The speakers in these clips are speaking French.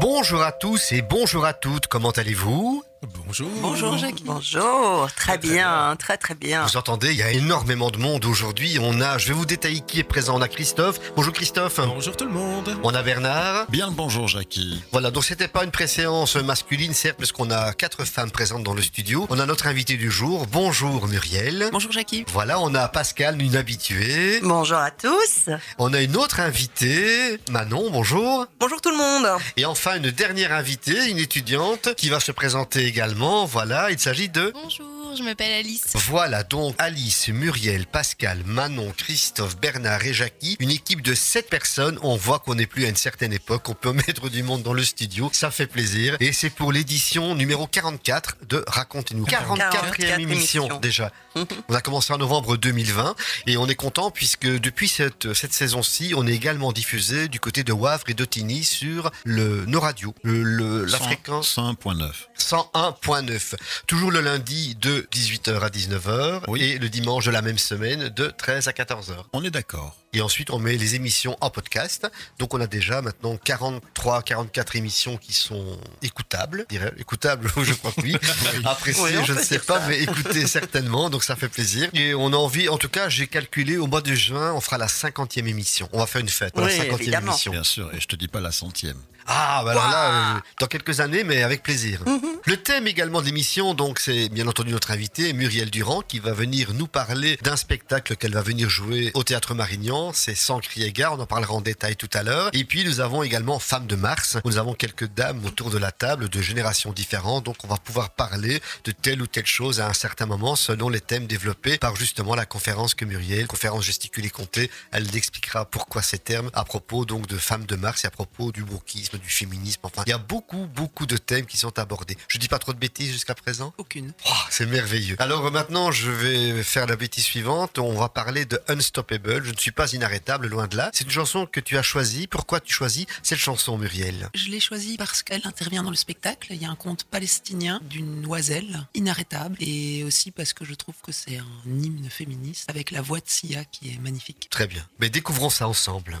Bonjour à tous et bonjour à toutes, comment allez-vous? Bonjour. Bonjour Jackie. Bonjour, très bien, très très bien. Vous entendez, il y a énormément de monde aujourd'hui. On a, je vais vous détailler qui est présent. On a Christophe. Bonjour Christophe. Bonjour tout le monde. On a Bernard. Bien le bonjour Jackie. Voilà, donc c'était pas une préséance masculine, certes, parce qu'on a quatre femmes présentes dans le studio. On a notre invité du jour. Bonjour Muriel. Bonjour Jackie. Voilà, on a Pascal, une habituée. Bonjour à tous. On a une autre invitée, Manon, bonjour. Bonjour tout le monde. Et enfin, une dernière invitée, une étudiante, qui va se présenter également. Voilà, il s'agit de... Bonjour, je m'appelle Alice. Voilà donc Alice, Muriel, Pascal, Manon, Christophe, Bernard et Jackie, une équipe de 7 personnes. On voit qu'on n'est plus à une certaine époque, on peut mettre du monde dans le studio, ça fait plaisir. Et c'est pour l'édition numéro 44 de Racontez-nous. 44e 44e émission émission. déjà. On a commencé en novembre 2020 et on est content puisque depuis cette, cette saison-ci, on est également diffusé du côté de Wavre et d'Otigny sur le, nos radios, le, le- la 100, fréquence? 101.9. 101.9. Toujours le lundi de 18h à 19h Oui. et le dimanche de la même semaine de 13 à 14h. On est d'accord. Et ensuite, on met les émissions en podcast. Donc, on a déjà maintenant 43, 44 émissions qui sont écoutables. je dirais. Écoutables, je crois que oui. Appréciées, Oui, je ne sais pas, ça. mais écoutées certainement. Donc, ça fait plaisir. Et on a envie, en tout cas, j'ai calculé au mois de juin, on fera la 50e émission. On va faire une fête pour Oui, la 50e évidemment. émission. Bien sûr. Et je te dis pas la centième. Ah, bah alors là, euh, dans quelques années, mais avec plaisir. Le thème également de l'émission, donc, c'est bien entendu notre invité, Muriel Durand, qui va venir nous parler d'un spectacle qu'elle va venir jouer au Théâtre Marignan. C'est Sans crier gare, on en parlera en détail tout à l'heure. Et puis, nous avons également Femmes de Mars, où nous avons quelques dames autour de la table de générations différentes. Donc, on va pouvoir parler de telle ou telle chose à un certain moment, selon les thèmes développés par justement la conférence que Muriel, conférence gesticulée comptée, elle expliquera pourquoi ces termes à propos donc de Femmes de Mars et à propos du wokisme, du féminisme. Enfin, il y a beaucoup, beaucoup de thèmes qui sont abordés. Je dis pas trop de bêtises jusqu'à présent? Aucune. Oh, c'est merveilleux. Alors maintenant, je vais faire la bêtise suivante. On va parler de Unstoppable. Je ne suis pas inarrêtable, loin de là. C'est une chanson que tu as choisie. Pourquoi tu choisis cette chanson, Muriel? Je l'ai choisie parce qu'elle intervient dans le spectacle. Il y a un conte palestinien d'une oiselle inarrêtable et aussi parce que je trouve que c'est un hymne féministe avec la voix de Sia qui est magnifique. Très bien. Mais découvrons ça ensemble.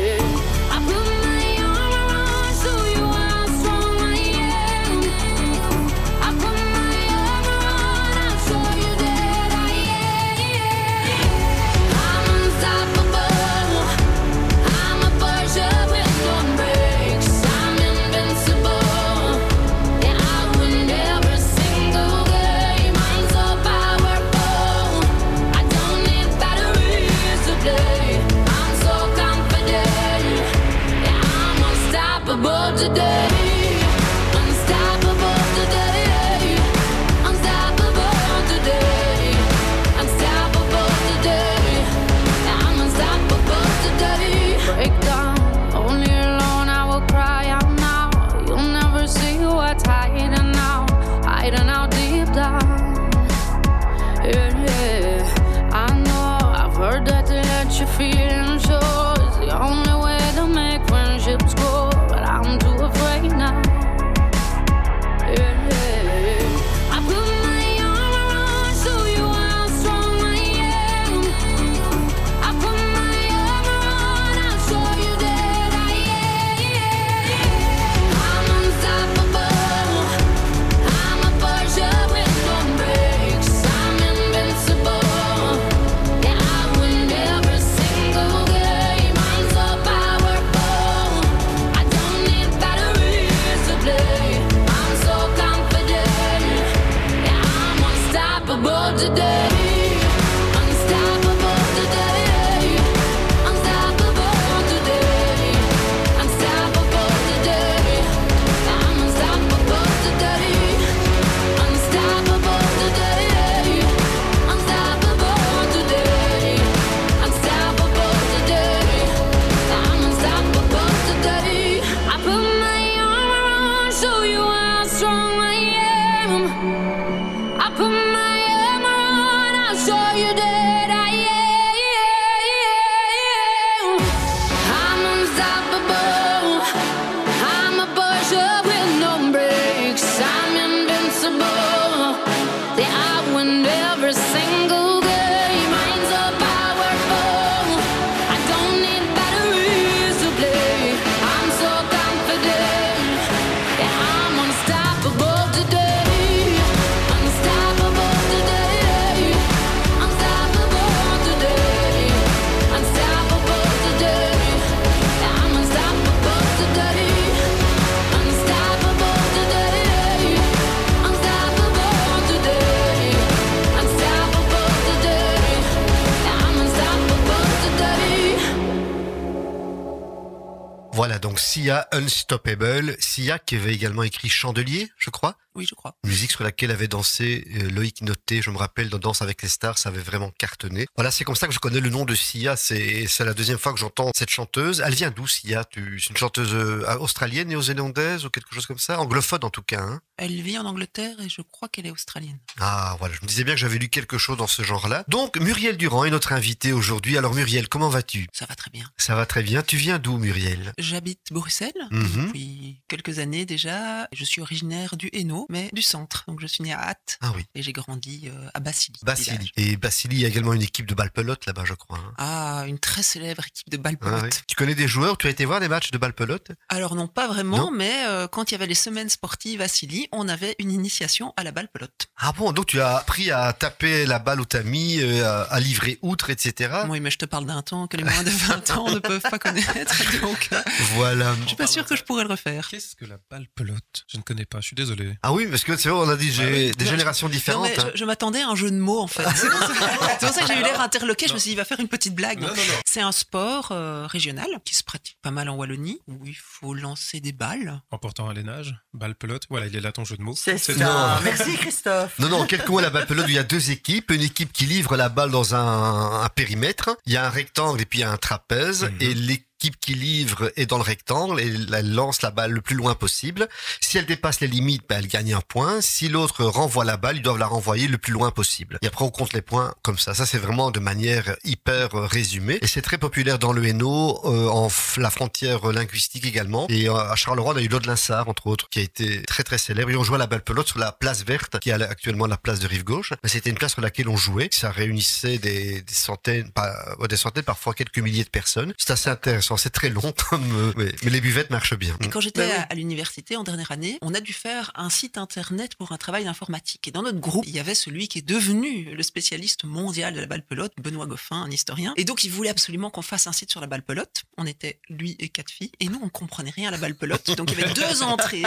Voilà, donc Sia Unstoppable. Sia qui avait également écrit Chandelier, je crois. Oui, je crois. Musique sur laquelle avait dansé euh, Loïc Noté, je me rappelle, dans Danse avec les stars, ça avait vraiment cartonné. Voilà, c'est comme ça que je connais le nom de Sia. C'est la deuxième fois que j'entends cette chanteuse. Elle vient d'où, Sia? C'est une chanteuse euh, australienne, néo-zélandaise ou quelque chose comme ça? Anglophone en tout cas. Hein Elle vit en Angleterre et je crois qu'elle est australienne. ah, voilà, je me disais bien que j'avais lu quelque chose dans ce genre-là. Donc, Muriel Durand est notre invitée aujourd'hui. Alors, Muriel, comment vas-tu? Ça va très bien. Ça va très bien. Tu viens d'où, Muriel? J'habite Bruxelles Mhm. depuis quelques années déjà. Je suis originaire du Hainaut, mais du centre. Donc je suis née à Hatt Ah oui. et j'ai grandi euh, à Bassili. Bassili. Et Bassili, il y a également une équipe de balle pelote là-bas, je crois. hein. Ah, une très célèbre équipe de balle Ah pelote. oui. Tu connais des joueurs Tu as été voir des matchs de balle pelote Alors non, pas vraiment, Non. mais euh, quand il y avait les semaines sportives à Silly, on avait une initiation à la balle pelote. Ah bon Donc, tu as appris à taper la balle où t'as mis, euh, à, livrer outre, etc. Oui, mais je te parle d'un temps que les moins de 20 ans ne peuvent pas connaître, donc Voilà. je suis pas sûr que je pourrais le refaire. Qu'est-ce que la balle pelote Je ne connais pas, je suis désolé. Ah oui, parce que c'est vrai, on a dit j'ai Ah des Non, générations Non, différentes. mais hein. je, je m'attendais à un jeu de mots en fait. C'est pour ça, c'est pour ça que j'ai eu l'air interloqué. Je me suis dit, il va faire une petite blague. C'est un sport euh, régional qui se pratique pas mal en Wallonie, où il faut lancer des balles. En portant un lainage, balle pelote. Voilà, il est là ton jeu de mots. C'est ça. Merci Christophe. Non, non, quelques mots à la balle pelote où il y a deux équipes. Une équipe qui livre la balle dans un, un périmètre. Il y a un rectangle et puis il y a un trapèze. Mhm. Et l'équipe qui livre est dans le rectangle et elle lance la balle le plus loin possible. Si elle dépasse les limites, ben, elle gagne un point. Si l'autre renvoie la balle, ils doivent la renvoyer le plus loin possible. Et après, on compte les points comme ça. Ça, c'est vraiment de manière hyper euh, résumée. Et c'est très populaire dans le Hainaut, euh, en la frontière linguistique également. Et euh, à Charleroi, on a eu Lode Linsard, entre autres, qui a été très très célèbre. Et on jouait à la balle pelote sur la place verte, qui est actuellement la place de Rive Gauche. Mais c'était une place sur laquelle on jouait. Ça réunissait des, des centaines, pas, ouais, des centaines, parfois quelques milliers de personnes. C'est assez intéressant. C'est très long, comme, euh, mais les buvettes marchent bien. Et quand j'étais Bah oui. à l'université en dernière année, on a dû faire un site internet pour un travail d'informatique. Et dans notre groupe, il y avait celui qui est devenu le spécialiste mondial de la balle pelote, Benoît Goffin, un historien. Et donc, il voulait absolument qu'on fasse un site sur la balle pelote. On était lui et quatre filles. Et nous, on comprenait rien à la balle pelote. Donc, il y avait deux entrées.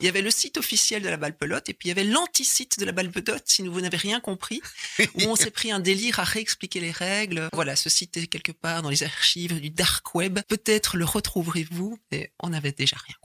Il y avait le site officiel de la balle pelote et puis il y avait l'anti-site de la balle pelote si vous n'avez rien compris. Où on s'est pris un délire à réexpliquer les règles. Voilà, ce site est quelque part dans les archives du dark web. Peut-être le retrouverez-vous. Et on n'avait déjà rien.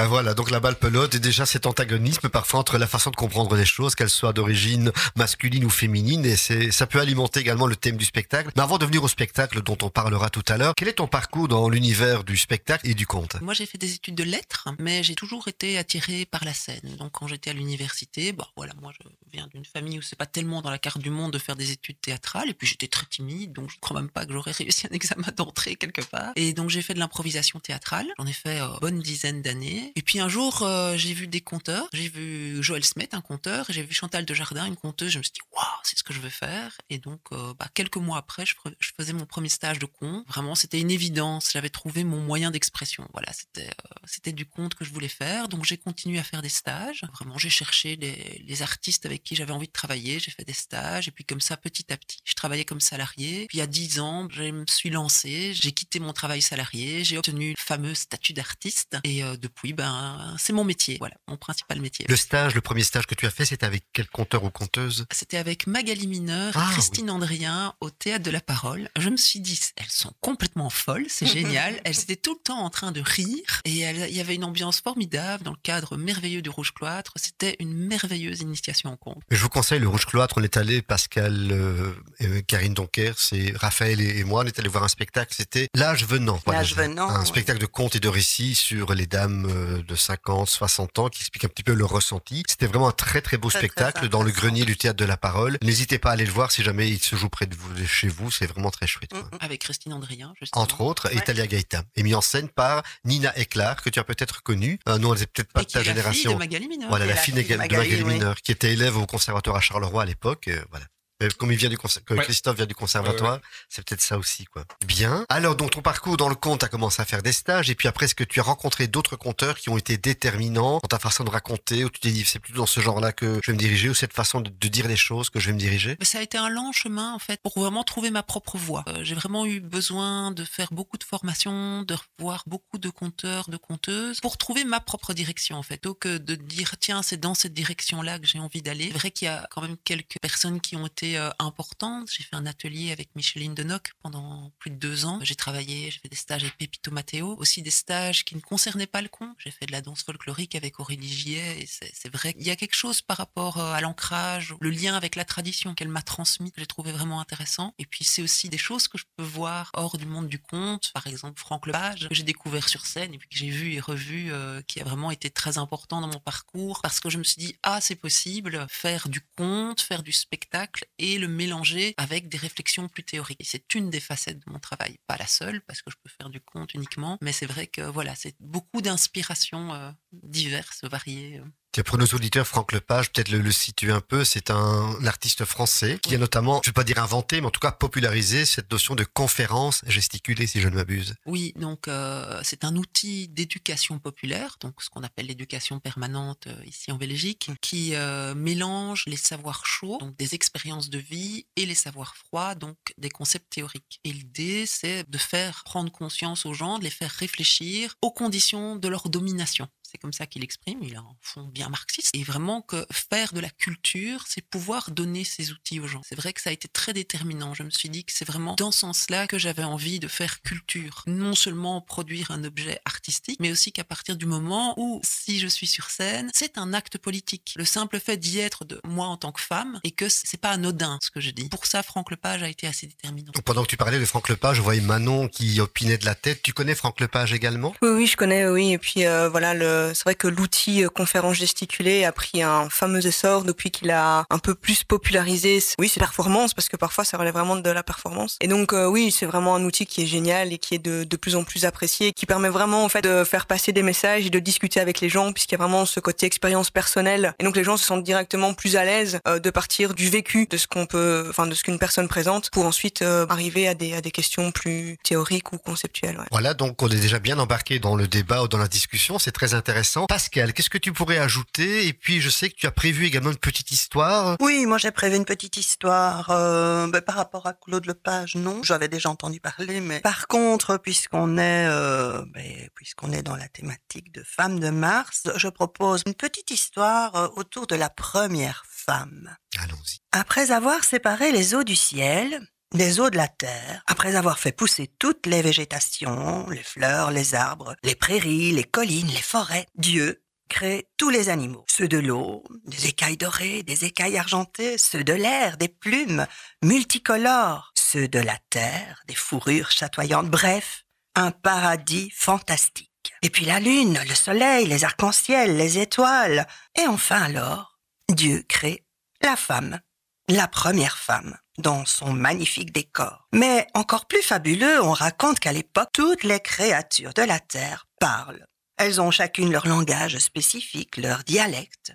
Ben voilà, donc la balle pelote et déjà cet antagonisme parfois entre la façon de comprendre les choses, qu'elles soient d'origine masculine ou féminine, et c'est ça peut alimenter également le thème du spectacle. Mais avant de venir au spectacle dont on parlera tout à l'heure, quel est ton parcours dans l'univers du spectacle et du conte? Moi, j'ai fait des études de lettres, mais j'ai toujours été attirée par la scène. Donc, quand j'étais à l'université, bah voilà, moi, je viens d'une famille où c'est pas tellement dans la carte du monde de faire des études théâtrales. Et puis, j'étais très timide, donc je ne crois même pas que j'aurais réussi un examen d'entrée quelque part. Et donc, j'ai fait de l'improvisation théâtrale. J'en ai fait euh, bonne dizaine d'années. Et puis, un jour, euh, j'ai vu des conteurs. J'ai vu Joël Smet, un conteur, j'ai vu Chantal Dejardin, une conteuse. Je me suis dit, waouh, c'est ce que je veux faire. Et donc, euh, bah, quelques mois après, je, faisais mon premier stage de conte. Vraiment, c'était une évidence. J'avais trouvé mon moyen d'expression. Voilà, c'était euh, c'était du conte que je voulais faire. Donc, j'ai continué à faire des stages. Vraiment, j'ai cherché les, artistes avec qui j'avais envie de travailler. J'ai fait des stages. Et puis, comme ça, petit à petit, je travaillais comme salarié. Puis, il y a dix ans, je me suis lancée. J'ai quitté mon travail salarié. J'ai obtenu le fameux statut d'artiste. Et euh, depuis, ben, c'est mon métier. Voilà, mon principal métier. Le stage, le premier stage que tu as fait, c'était avec quel conteur ou conteuse? C'était avec Magali Mineur et Ah, Christine Andrien au Théâtre de la Parole. Je me suis dit, elles sont complètement folles, c'est génial. Elles étaient tout le temps en train de rire et elles- il y avait une ambiance formidable dans le cadre merveilleux du Rouge Cloître. C'était une merveilleuse initiation en conte. Je vous conseille le Rouge Cloître. On est allé, Pascal, euh, euh, Karine Donker, c'est Raphaël et, et moi, on est allé voir un spectacle. C'était L'âge venant. L'âge venant, Un ouais. spectacle de contes et de récits sur les dames euh, de 50, 60 ans qui explique un petit peu leur ressenti. C'était vraiment un très très beau Très, très spectacle dans le grenier du théâtre de la parole. N'hésitez pas à aller le voir si jamais il se joue près de vous, de chez vous. C'est vraiment très chouette. quoi. Avec Christine Andrien, justement. Entre autres, Ouais. Italia Gaeta, et mis en scène par Nina Eclar, que tu as peut-être connue. Euh, non, elle n'est peut-être pas Et de ta la fille génération. de Magali Mineur. Voilà, Et la la fille de de Magali, oui. Mineur, qui était élève au conservatoire à Charleroi à l'époque. euh, voilà. Euh, Comme il vient du que Ouais. Christophe vient du conservatoire, Ouais, ouais, c'est peut-être ça aussi, quoi. Bien. Alors, donc, ton parcours dans le conte, tu as commencé à faire des stages, et puis après, est-ce que tu as rencontré d'autres conteurs qui ont été déterminants dans ta façon de raconter, ou tu t'es dit, c'est plutôt dans ce genre-là que je vais me diriger, ou cette façon de, de dire les choses que je vais me diriger? Mais Ça a été un long chemin en fait pour vraiment trouver ma propre voie. Euh, j'ai vraiment eu besoin de faire beaucoup de formations, de revoir beaucoup de conteurs, de conteuses pour trouver ma propre direction en fait. Plutôt que de dire tiens c'est dans cette direction-là que j'ai envie d'aller. C'est vrai qu'il y a quand même quelques personnes qui ont été été euh, importante. J'ai fait un atelier avec Micheline Denoc pendant plus de deux ans. J'ai travaillé, j'ai fait des stages avec Pepito Matteo, aussi des stages qui ne concernaient pas le con. J'ai fait de la danse folklorique avec Aurélie Giet et c'est vrai qu'il y a quelque chose par rapport euh, à l'ancrage, le lien avec la tradition qu'elle m'a transmis que j'ai trouvé vraiment intéressant. Et puis c'est aussi des choses que je peux voir hors du monde du conte. Par exemple, Franck Lepage, que j'ai découvert sur scène et que j'ai vu et revu, euh, qui a vraiment été très important dans mon parcours parce que je me suis dit, ah, c'est possible, faire du conte, faire du spectacle et le mélanger avec des réflexions plus théoriques. C'est une des facettes de mon travail, pas la seule, parce que je peux faire du conte uniquement, mais c'est vrai que voilà, c'est beaucoup d'inspirations euh, diverses, variées. Tiens, pour nos auditeurs, Franck Lepage, peut-être le, le situer un peu, c'est un artiste français qui a notamment, je ne vais pas dire inventé, mais en tout cas popularisé cette notion de conférence gesticulée, si je ne m'abuse. Oui, donc euh, c'est un outil d'éducation populaire, donc ce qu'on appelle l'éducation permanente euh, ici en Belgique, qui euh, mélange les savoirs chauds, donc des expériences de vie, et les savoirs froids, donc des concepts théoriques. Et l'idée, c'est de faire prendre conscience aux gens, de les faire réfléchir aux conditions de leur domination. C'est comme ça qu'il exprime, il a un fond bien marxiste. Et vraiment que faire de la culture, c'est pouvoir donner ces outils aux gens. C'est vrai que ça a été très déterminant. Je me suis dit que c'est vraiment dans ce sens-là que j'avais envie de faire culture. Non seulement produire un objet artistique, mais aussi qu'à partir du moment où, si je suis sur scène, c'est un acte politique. Le simple fait d'y être de moi en tant que femme, et que c'est pas anodin ce que je dis. Pour ça, Franck Lepage a été assez déterminant. Donc, pendant que tu parlais de Franck Lepage, je voyais Manon qui opinait de la tête. Tu connais Franck Lepage également? Oui, oui, je connais, oui. Et puis euh, voilà, le, c'est vrai que l'outil euh, conférence gesticulée a pris un fameux essor depuis qu'il a un peu plus popularisé. Oui, c'est performance parce que parfois ça relève vraiment de la performance. Et donc euh, oui, c'est vraiment un outil qui est génial et qui est de, de plus en plus apprécié, qui permet vraiment en fait de faire passer des messages et de discuter avec les gens puisqu'il y a vraiment ce côté expérience personnelle. Et donc les gens se sentent directement plus à l'aise euh, de partir du vécu de ce qu'on peut, enfin de ce qu'une personne présente pour ensuite euh, arriver à des à des questions plus théoriques ou conceptuelles. Ouais. Voilà, donc on est déjà bien embarqué dans le débat ou dans la discussion, c'est très intéressant. Pascal, qu'est-ce que tu pourrais ajouter? Et puis je sais que tu as prévu également une petite histoire. Oui, moi j'ai prévu une petite histoire euh, ben, par rapport à Claude Lepage, non, j'avais déjà entendu parler, mais par contre, puisqu'on est, euh, ben, puisqu'on est dans la thématique de Femmes de Mars, je propose une petite histoire euh, autour de la première femme. Allons-y. Après avoir séparé les eaux du ciel des eaux de la terre, après avoir fait pousser toutes les végétations, les fleurs, les arbres, les prairies, les collines, les forêts, Dieu crée tous les animaux. Ceux de l'eau, des écailles dorées, des écailles argentées, ceux de l'air, des plumes multicolores, ceux de la terre, des fourrures chatoyantes, bref, un paradis fantastique. Et puis la lune, le soleil, les arcs-en-ciel, les étoiles. Et enfin alors, Dieu crée la femme, la première femme, dans son magnifique décor. Mais encore plus fabuleux, on raconte qu'à l'époque, toutes les créatures de la Terre parlent. Elles ont chacune leur langage spécifique, leur dialecte.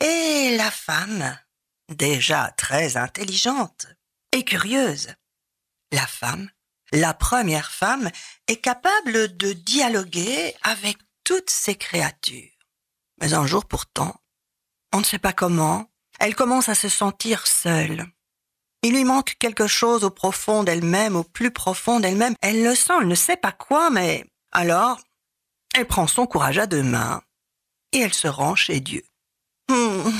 Et la femme, déjà très intelligente et curieuse, la femme, la première femme, est capable de dialoguer avec toutes ces créatures. Mais un jour pourtant, on ne sait pas comment, elle commence à se sentir seule. Il lui manque quelque chose au profond d'elle-même, au plus profond d'elle-même. Elle le sent, elle ne sait pas quoi, mais alors, elle prend son courage à deux mains et elle se rend chez Dieu. Hmm,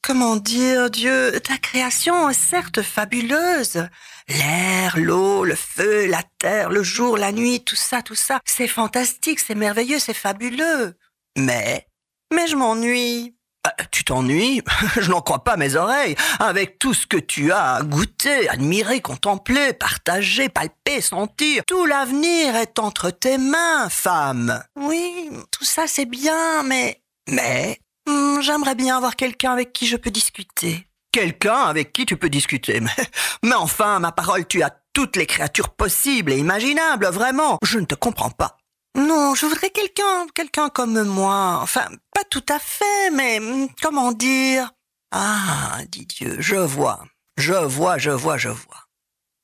comment dire, Dieu, ta création est certes fabuleuse. L'air, l'eau, le feu, la terre, le jour, la nuit, tout ça, tout ça, c'est fantastique, c'est merveilleux, c'est fabuleux. Mais, mais je m'ennuie. Euh, Tu t'ennuies? Je n'en crois pas mes oreilles. Avec tout ce que tu as goûté, admiré, contemplé, partagé, palpé, sentir, tout l'avenir est entre tes mains, femme. Oui, tout ça c'est bien, mais... Mais... hmm, J'aimerais bien avoir quelqu'un avec qui je peux discuter. Quelqu'un avec qui tu peux discuter. Mais, mais enfin, ma parole, tu as toutes les créatures possibles et imaginables, vraiment. Je ne te comprends pas. Non, je voudrais quelqu'un, quelqu'un comme moi. Enfin, pas tout à fait, mais hum, comment dire? Ah, dit Dieu, je vois, je vois, je vois, je vois.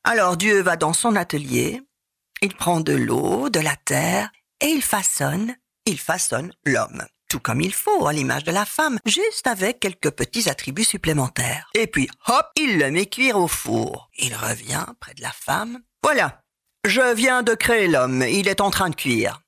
Alors Dieu va dans son atelier, il prend de l'eau, de la terre, et il façonne, il façonne l'homme. Tout comme il faut, à l'image de la femme, juste avec quelques petits attributs supplémentaires. Et puis, hop, il le met cuire au four. Il revient près de la femme. Voilà, je viens de créer l'homme, il est en train de cuire.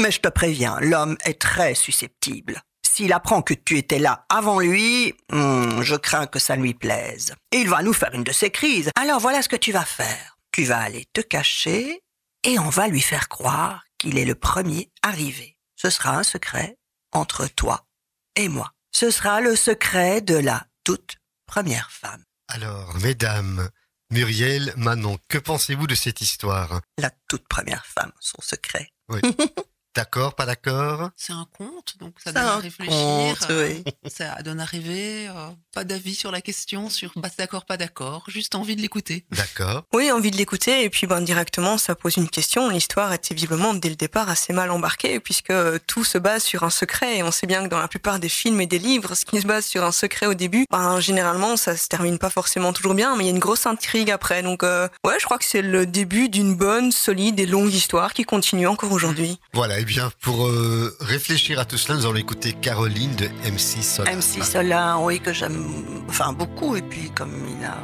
Mais je te préviens, l'homme est très susceptible. s'il apprend que tu étais là avant lui, hmm, je crains que ça lui plaise. Et il va nous faire une de ses crises. Alors voilà ce que tu vas faire. Tu vas aller te cacher et on va lui faire croire qu'il est le premier arrivé. Ce sera un secret entre toi et moi. Ce sera le secret de la toute première femme. Alors, mesdames, Muriel, Manon, que pensez-vous de cette histoire? La toute première femme, son secret. Oui. D'accord, pas d'accord? C'est un conte, donc ça donne à réfléchir. conte, euh, oui. Ça donne à rêver. euh, pas d'avis sur la question, sur bah, d'accord, pas d'accord. Juste envie de l'écouter. D'accord. Oui, envie de l'écouter, et puis ben, directement, ça pose une question. L'histoire était visiblement, dès le départ, assez mal embarquée, puisque euh, tout se base sur un secret, et on sait bien que dans la plupart des films et des livres, ce qui se base sur un secret au début, ben, généralement, ça se termine pas forcément toujours bien, mais il y a une grosse intrigue après. Donc, euh, ouais, je crois que c'est le début d'une bonne, solide et longue histoire qui continue encore aujourd'hui. Voilà, et pour euh, réfléchir à tout cela, nous allons écouter Caroline de MC Solar. MC Solin, oui, que j'aime enfin beaucoup, et puis comme il a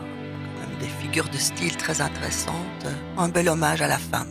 des figures de style très intéressantes, un bel hommage à la femme.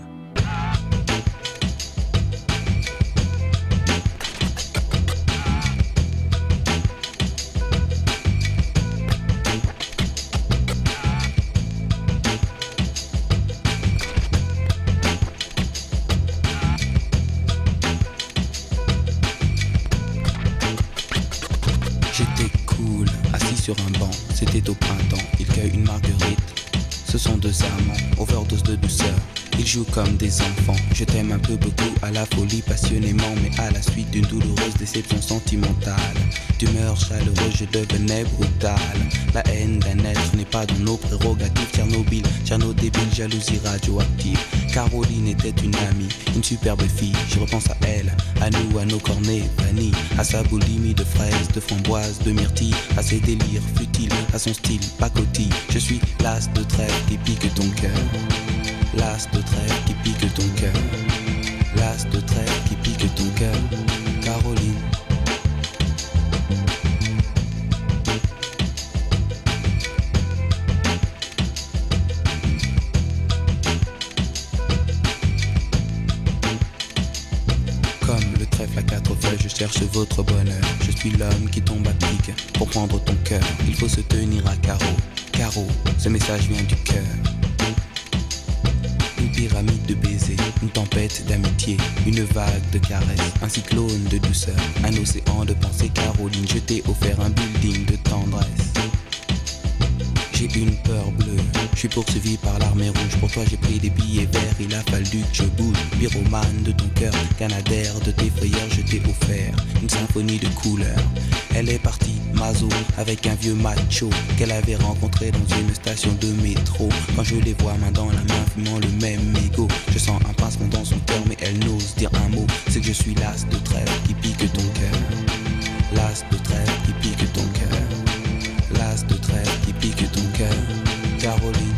Sur un banc, c'était au printemps, il cueille une marguerite. Ce sont deux amants, overdose de douceur. Ils jouent comme des enfants. Je t'aime un peu beaucoup à la folie passionnément, mais à la suite d'une douloureuse déception sentimentale. D'humeur chaleureuse, je devenais brutal. La haine d'un être n'est pas dans nos prérogatives. Tchernobyl, Tcherno débile, jalousie radioactive. Caroline était une amie, une superbe fille. Je repense à elle, à nous, à nos cornets vanille, à sa boulimie de fraises, de framboises, de myrtilles, à ses délires futiles, à son style pacotille. Je suis l'as de trêve qui pique ton cœur. L'as de trêve qui pique ton cœur. L'as de trêve qui pique ton cœur. Caroline. Cherche votre bonheur. Je suis l'homme qui tombe à pic pour prendre ton cœur. Il faut se tenir à carreau. Carreau, ce message vient du cœur. Une pyramide de baisers, une tempête d'amitié, une vague de caresses, un cyclone de douceur, un océan de pensée. Caroline, je t'ai offert un building de tendresse. Une peur bleue, je suis poursuivi par l'armée rouge. Pour toi, j'ai pris des billets verts, il a fallu que je bouge. Pyromane de ton cœur, canadaire de tes frayeurs, je t'ai offert une symphonie de couleurs. Elle est partie, Mazo, avec un vieux macho qu'elle avait rencontré dans une station de métro. Quand je les vois main dans la main, fumant le même ego, je sens un pincement dans son cœur, mais elle n'ose dire un mot. C'est que je suis l'as de trêve qui pique ton cœur. L'as de trêve qui pique ton cœur. L'as de trêve Caroline.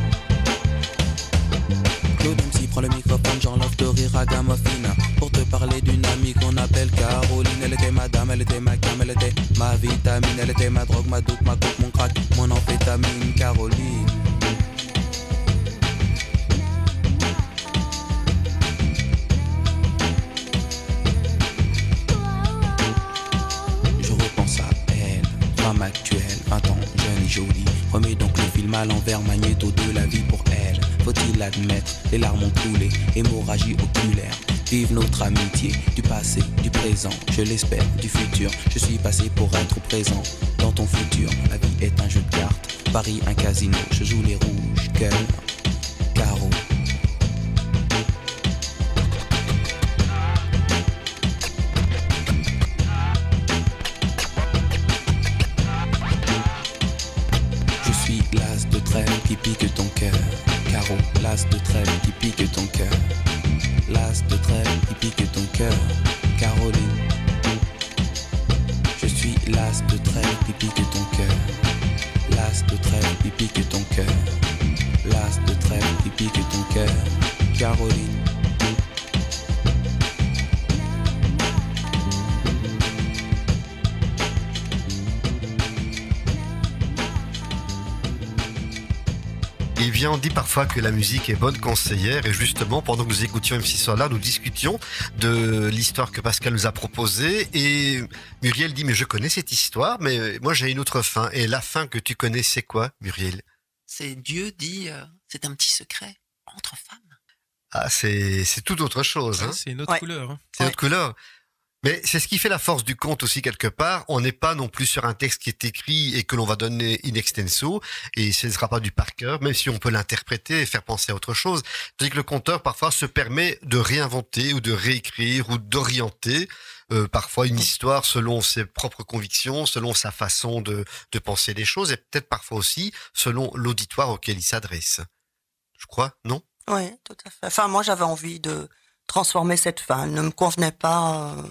Claude MC prend le microphone, j'enlève de rire à Gamofina Pour te parler d'une amie qu'on appelle Caroline. Elle était ma dame, elle était ma cam, elle était ma vitamine. Elle était ma drogue, ma dope, ma coke, mon crack, mon amphétamine Caroline l'envers, magnéto de la vie pour elle. Faut-il l'admettre, les larmes ont coulé, hémorragie oculaire. Vive notre amitié, du passé, du présent, je l'espère, du futur. Je suis passé pour être présent dans ton futur. La vie est un jeu de cartes, Paris un casino, je joue les rouges, cœur, Eh bien, on dit parfois que la musique est bonne conseillère et justement, pendant que nous écoutions MC Solar, nous discutions de l'histoire que Pascal nous a proposée et Muriel dit, mais je connais cette histoire, mais moi j'ai une autre fin. Et la fin que tu connais, c'est quoi, Muriel? C'est Dieu dit, euh, c'est un petit secret entre femmes. Ah, c'est c'est tout autre chose. Hein. C'est une autre Ouais. couleur. hein. C'est notre couleur. Mais c'est ce qui fait la force du conte aussi quelque part. On n'est pas non plus sur un texte qui est écrit et que l'on va donner in extenso et ce ne sera pas du par cœur, même si on peut l'interpréter et faire penser à autre chose. Tandis que le conteur parfois se permet de réinventer ou de réécrire ou d'orienter euh, parfois une histoire selon ses propres convictions, selon sa façon de, de penser les choses et peut-être parfois aussi selon l'auditoire auquel il s'adresse. Je crois, non? Oui, tout à fait. Enfin, moi, j'avais envie de transformer cette fin. Elle ne me convenait pas. euh,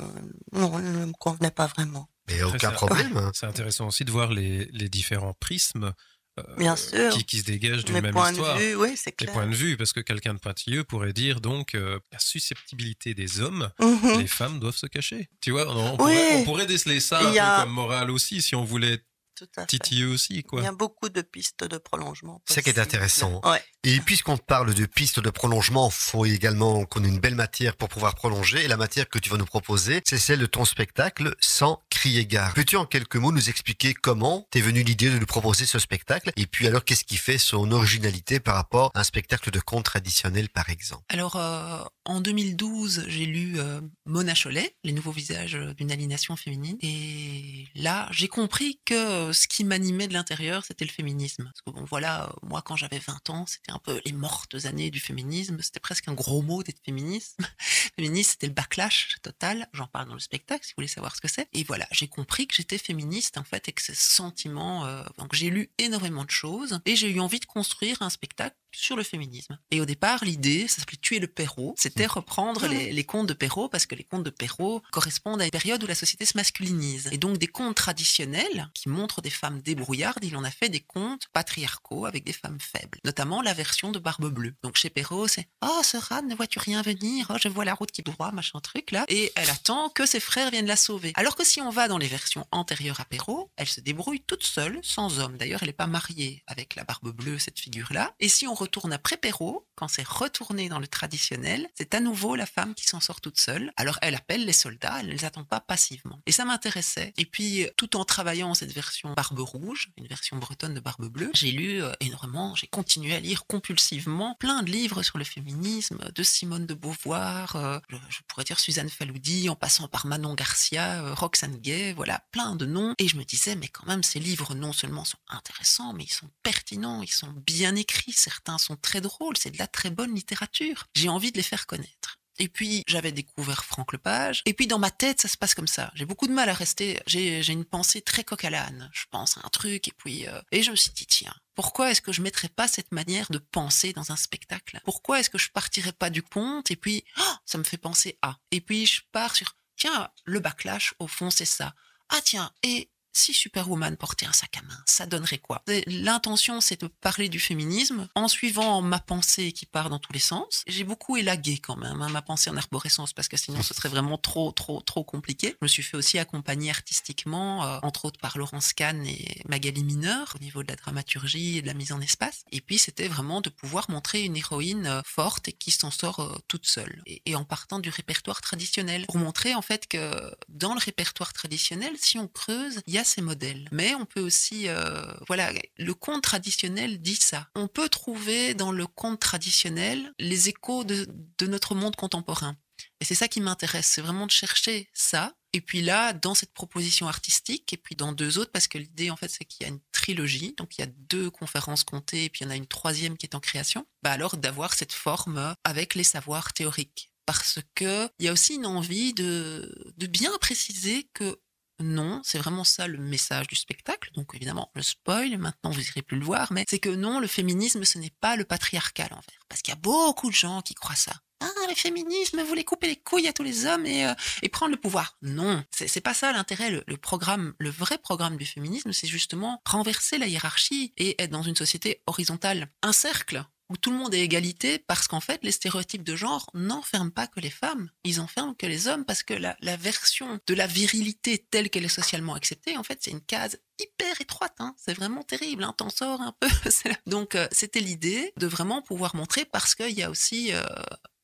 non, elle ne me convenait pas vraiment. Mais aucun problème. hein. C'est intéressant aussi de voir les, les différents prismes euh, Bien sûr. qui, qui se dégagent d'une même points histoire. de vue, oui, c'est Les clair. points de vue, parce que quelqu'un de pointilleux pourrait dire donc euh, la susceptibilité des hommes, Mhm. les femmes doivent se cacher. Tu vois, on, on Oui. pourrait, on pourrait déceler ça un a- peu comme morale aussi, si on voulait Tout à fait. titiller aussi, Il quoi. y a beaucoup de pistes de prolongement. C'est ça qui est intéressant. Ouais. Et puisqu'on parle de pistes de prolongement, faut également qu'on ait une belle matière pour pouvoir prolonger. Et la matière que tu vas nous proposer, c'est celle de ton spectacle Sans crier gare. Peux-tu en quelques mots nous expliquer comment t'es venu l'idée de nous proposer ce spectacle? Et puis alors, qu'est-ce qui fait son originalité par rapport à un spectacle de conte traditionnel, par exemple? Alors, euh, en 2012, j'ai lu euh, Mona Chollet, Les nouveaux visages d'une aliénation féminine. Et là, j'ai compris que euh, ce qui m'animait de l'intérieur, c'était le féminisme. Parce que bon, voilà, euh, moi, quand j'avais 20 ans, c'était un peu les mortes années du féminisme. C'était presque un gros mot d'être féministe. féministe, c'était le backlash total. J'en parle dans le spectacle, si vous voulez savoir ce que c'est. Et voilà, j'ai compris que j'étais féministe, en fait, et que ces sentiments... euh, donc, j'ai lu énormément de choses. Et j'ai eu envie de construire un spectacle sur le féminisme. Et au départ, l'idée, ça s'appelait Tuer le Perrault, c'était reprendre les, les contes de Perrault, parce que les contes de Perrault correspondent à une période où la société se masculinise. Et donc des contes traditionnels qui montrent des femmes débrouillardes, il en a fait des contes patriarcaux avec des femmes faibles, notamment la version de Barbe Bleue. Donc chez Perrault, c'est « Oh, ce rat, ne vois-tu rien venir? Oh, je vois la route qui droit, machin truc, là. » Et elle attend que ses frères viennent la sauver. Alors que si on va dans les versions antérieures à Perrault, elle se débrouille toute seule, sans homme. D'ailleurs, elle n'est pas mariée avec la Barbe Bleue, cette figure-là. Et si on retourne après Perrault, quand c'est retourné dans le traditionnel, c'est à nouveau la femme qui s'en sort toute seule. Alors elle appelle les soldats, elle ne les attend pas passivement. Et ça m'intéressait. Et puis, tout en travaillant cette version Barbe Rouge, une version bretonne de Barbe Bleue, j'ai lu euh, énormément, j'ai continué à lire compulsivement plein de livres sur le féminisme, de Simone de Beauvoir, euh, je, pourrais dire Suzanne Faloudi, en passant par Manon Garcia, euh, Roxane Gay, voilà, plein de noms. Et je me disais, mais quand même, ces livres non seulement sont intéressants, mais ils sont pertinents, ils sont bien écrits, certains sont très drôles, c'est de la très bonne littérature. J'ai envie de les faire connaître. Et puis, j'avais découvert Franck Lepage. Et puis, dans ma tête, ça se passe comme ça. J'ai beaucoup de mal à rester. J'ai une pensée très coq à l'âne. Je pense à un truc, et puis... euh, et je me suis dit, tiens, pourquoi est-ce que je mettrais pas cette manière de penser dans un spectacle? Pourquoi est-ce que je partirais pas du conte Et puis, oh, ça me fait penser à. Et puis, je pars sur, tiens, le backlash, au fond, c'est ça. Ah, tiens, et si Superwoman portait un sac à main, ça donnerait quoi? L'intention, c'est de parler du féminisme en suivant ma pensée qui part dans tous les sens. J'ai beaucoup élagué quand même hein, ma pensée en arborescence parce que sinon ce serait vraiment trop, trop, trop compliqué. Je me suis fait aussi accompagner artistiquement, euh, entre autres par Laurence Kahn et Magali Mineur au niveau de la dramaturgie et de la mise en espace. Et puis c'était vraiment de pouvoir montrer une héroïne euh, forte et qui s'en sort euh, toute seule. Et, et en partant du répertoire traditionnel pour montrer en fait que dans le répertoire traditionnel, si on creuse, il y a ces modèles. Mais on peut aussi, euh, voilà, le conte traditionnel dit ça. On peut trouver dans le conte traditionnel les échos de, notre monde contemporain. Et c'est ça qui m'intéresse, c'est vraiment de chercher ça. Et puis là, dans cette proposition artistique, et puis dans deux autres, parce que l'idée, en fait, c'est qu'il y a une trilogie, donc il y a deux conférences comptées, et puis il y en a une troisième qui est en création, bah alors d'avoir cette forme avec les savoirs théoriques. Parce que il y a aussi une envie de bien préciser que non, c'est vraiment ça le message du spectacle. Donc évidemment, je spoil, maintenant vous irez plus le voir, mais c'est que non, le féminisme, ce n'est pas le patriarcat à l'envers. Parce qu'il y a beaucoup de gens qui croient ça. Ah, le féminisme, vous voulez couper les couilles à tous les hommes et, euh, prendre le pouvoir? Non, c'est pas ça l'intérêt. Le, le programme, le vrai programme du féminisme, c'est justement renverser la hiérarchie et être dans une société horizontale. Un cercle, où tout le monde est égalité parce qu'en fait, les stéréotypes de genre n'enferment pas que les femmes, ils enferment que les hommes parce que la, version de la virilité telle qu'elle est socialement acceptée, en fait, c'est une case hyper étroite. Hein. C'est vraiment terrible. Hein. T'en sors un peu. Donc, euh, c'était l'idée de vraiment pouvoir montrer parce qu'il y a aussi euh,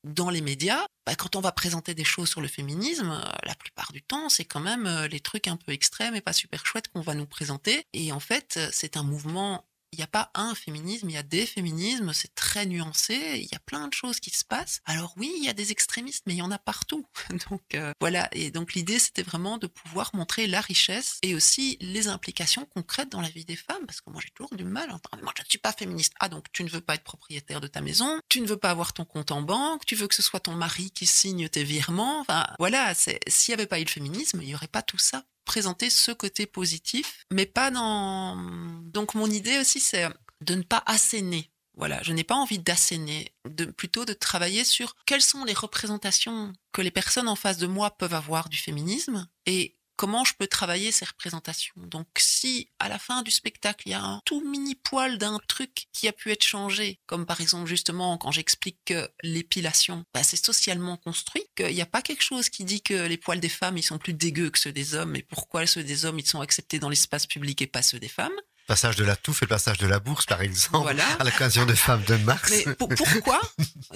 dans les médias, bah, quand on va présenter des choses sur le féminisme, euh, la plupart du temps, c'est quand même les trucs un peu extrêmes et pas super chouettes qu'on va nous présenter. Et en fait, c'est un mouvement n'y a pas un féminisme, il y a des féminismes, c'est très nuancé, il y a plein de choses qui se passent. Alors oui, il y a des extrémistes, mais il y en a partout. Donc euh, voilà, et donc l'idée c'était vraiment de pouvoir montrer la richesse et aussi les implications concrètes dans la vie des femmes, parce que moi j'ai toujours du mal à entendre, moi je ne suis pas féministe. Ah donc tu ne veux pas être propriétaire de ta maison, tu ne veux pas avoir ton compte en banque, tu veux que ce soit ton mari qui signe tes virements. Enfin voilà, s'il n'y avait pas eu le féminisme, il n'y aurait pas tout ça présenter ce côté positif, mais pas dans. Donc mon idée aussi, c'est de ne pas asséner. Voilà, je n'ai pas envie d'asséner, de plutôt de travailler sur quelles sont les représentations que les personnes en face de moi peuvent avoir du féminisme et comment je peux travailler ces représentations. Donc si à la fin du spectacle, il y a un tout mini poil d'un truc qui a pu être changé, comme par exemple justement quand j'explique que l'épilation, bah, c'est socialement construit, qu'il n'y a pas quelque chose qui dit que les poils des femmes, ils sont plus dégueux que ceux des hommes, et pourquoi ceux des hommes, ils sont acceptés dans l'espace public et pas ceux des femmes. Passage de la touffe et le passage de la bourse, par exemple, Voilà. à l'occasion de Femmes de Mars. Mais pour- pourquoi?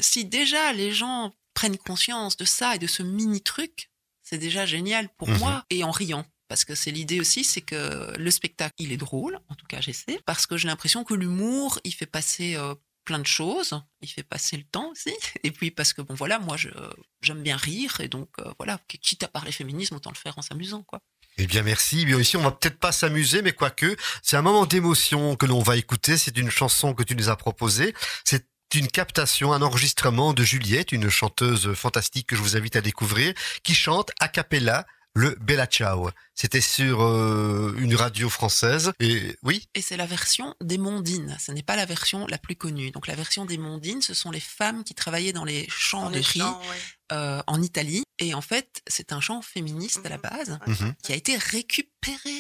Si déjà les gens prennent conscience de ça et de ce mini truc, c'est déjà génial pour Mhm. moi et en riant. Parce que c'est l'idée aussi, c'est que le spectacle, il est drôle, en tout cas j'essaie, parce que j'ai l'impression que l'humour, il fait passer euh, plein de choses, il fait passer le temps aussi, et puis parce que bon voilà, moi je j'aime bien rire, et donc euh, voilà, quitte à parler féminisme, autant le faire en s'amusant, quoi. Eh bien, merci. Bien ici, on va peut-être pas s'amuser, mais quoique, c'est un moment d'émotion que l'on va écouter. C'est une chanson que tu nous as proposée. C'est une captation, un enregistrement de Juliette, une chanteuse fantastique que je vous invite à découvrir, qui chante a cappella le Bella Ciao. C'était sur euh, une radio française. Et oui, Et c'est la version des Mondines, ce n'est pas la version la plus connue. Donc la version des Mondines, ce sont les femmes qui travaillaient dans les champs Dans de les riz champs, ouais. euh, en Italie. Et en fait, c'est un chant féministe à la base mhm, qui a été récupéré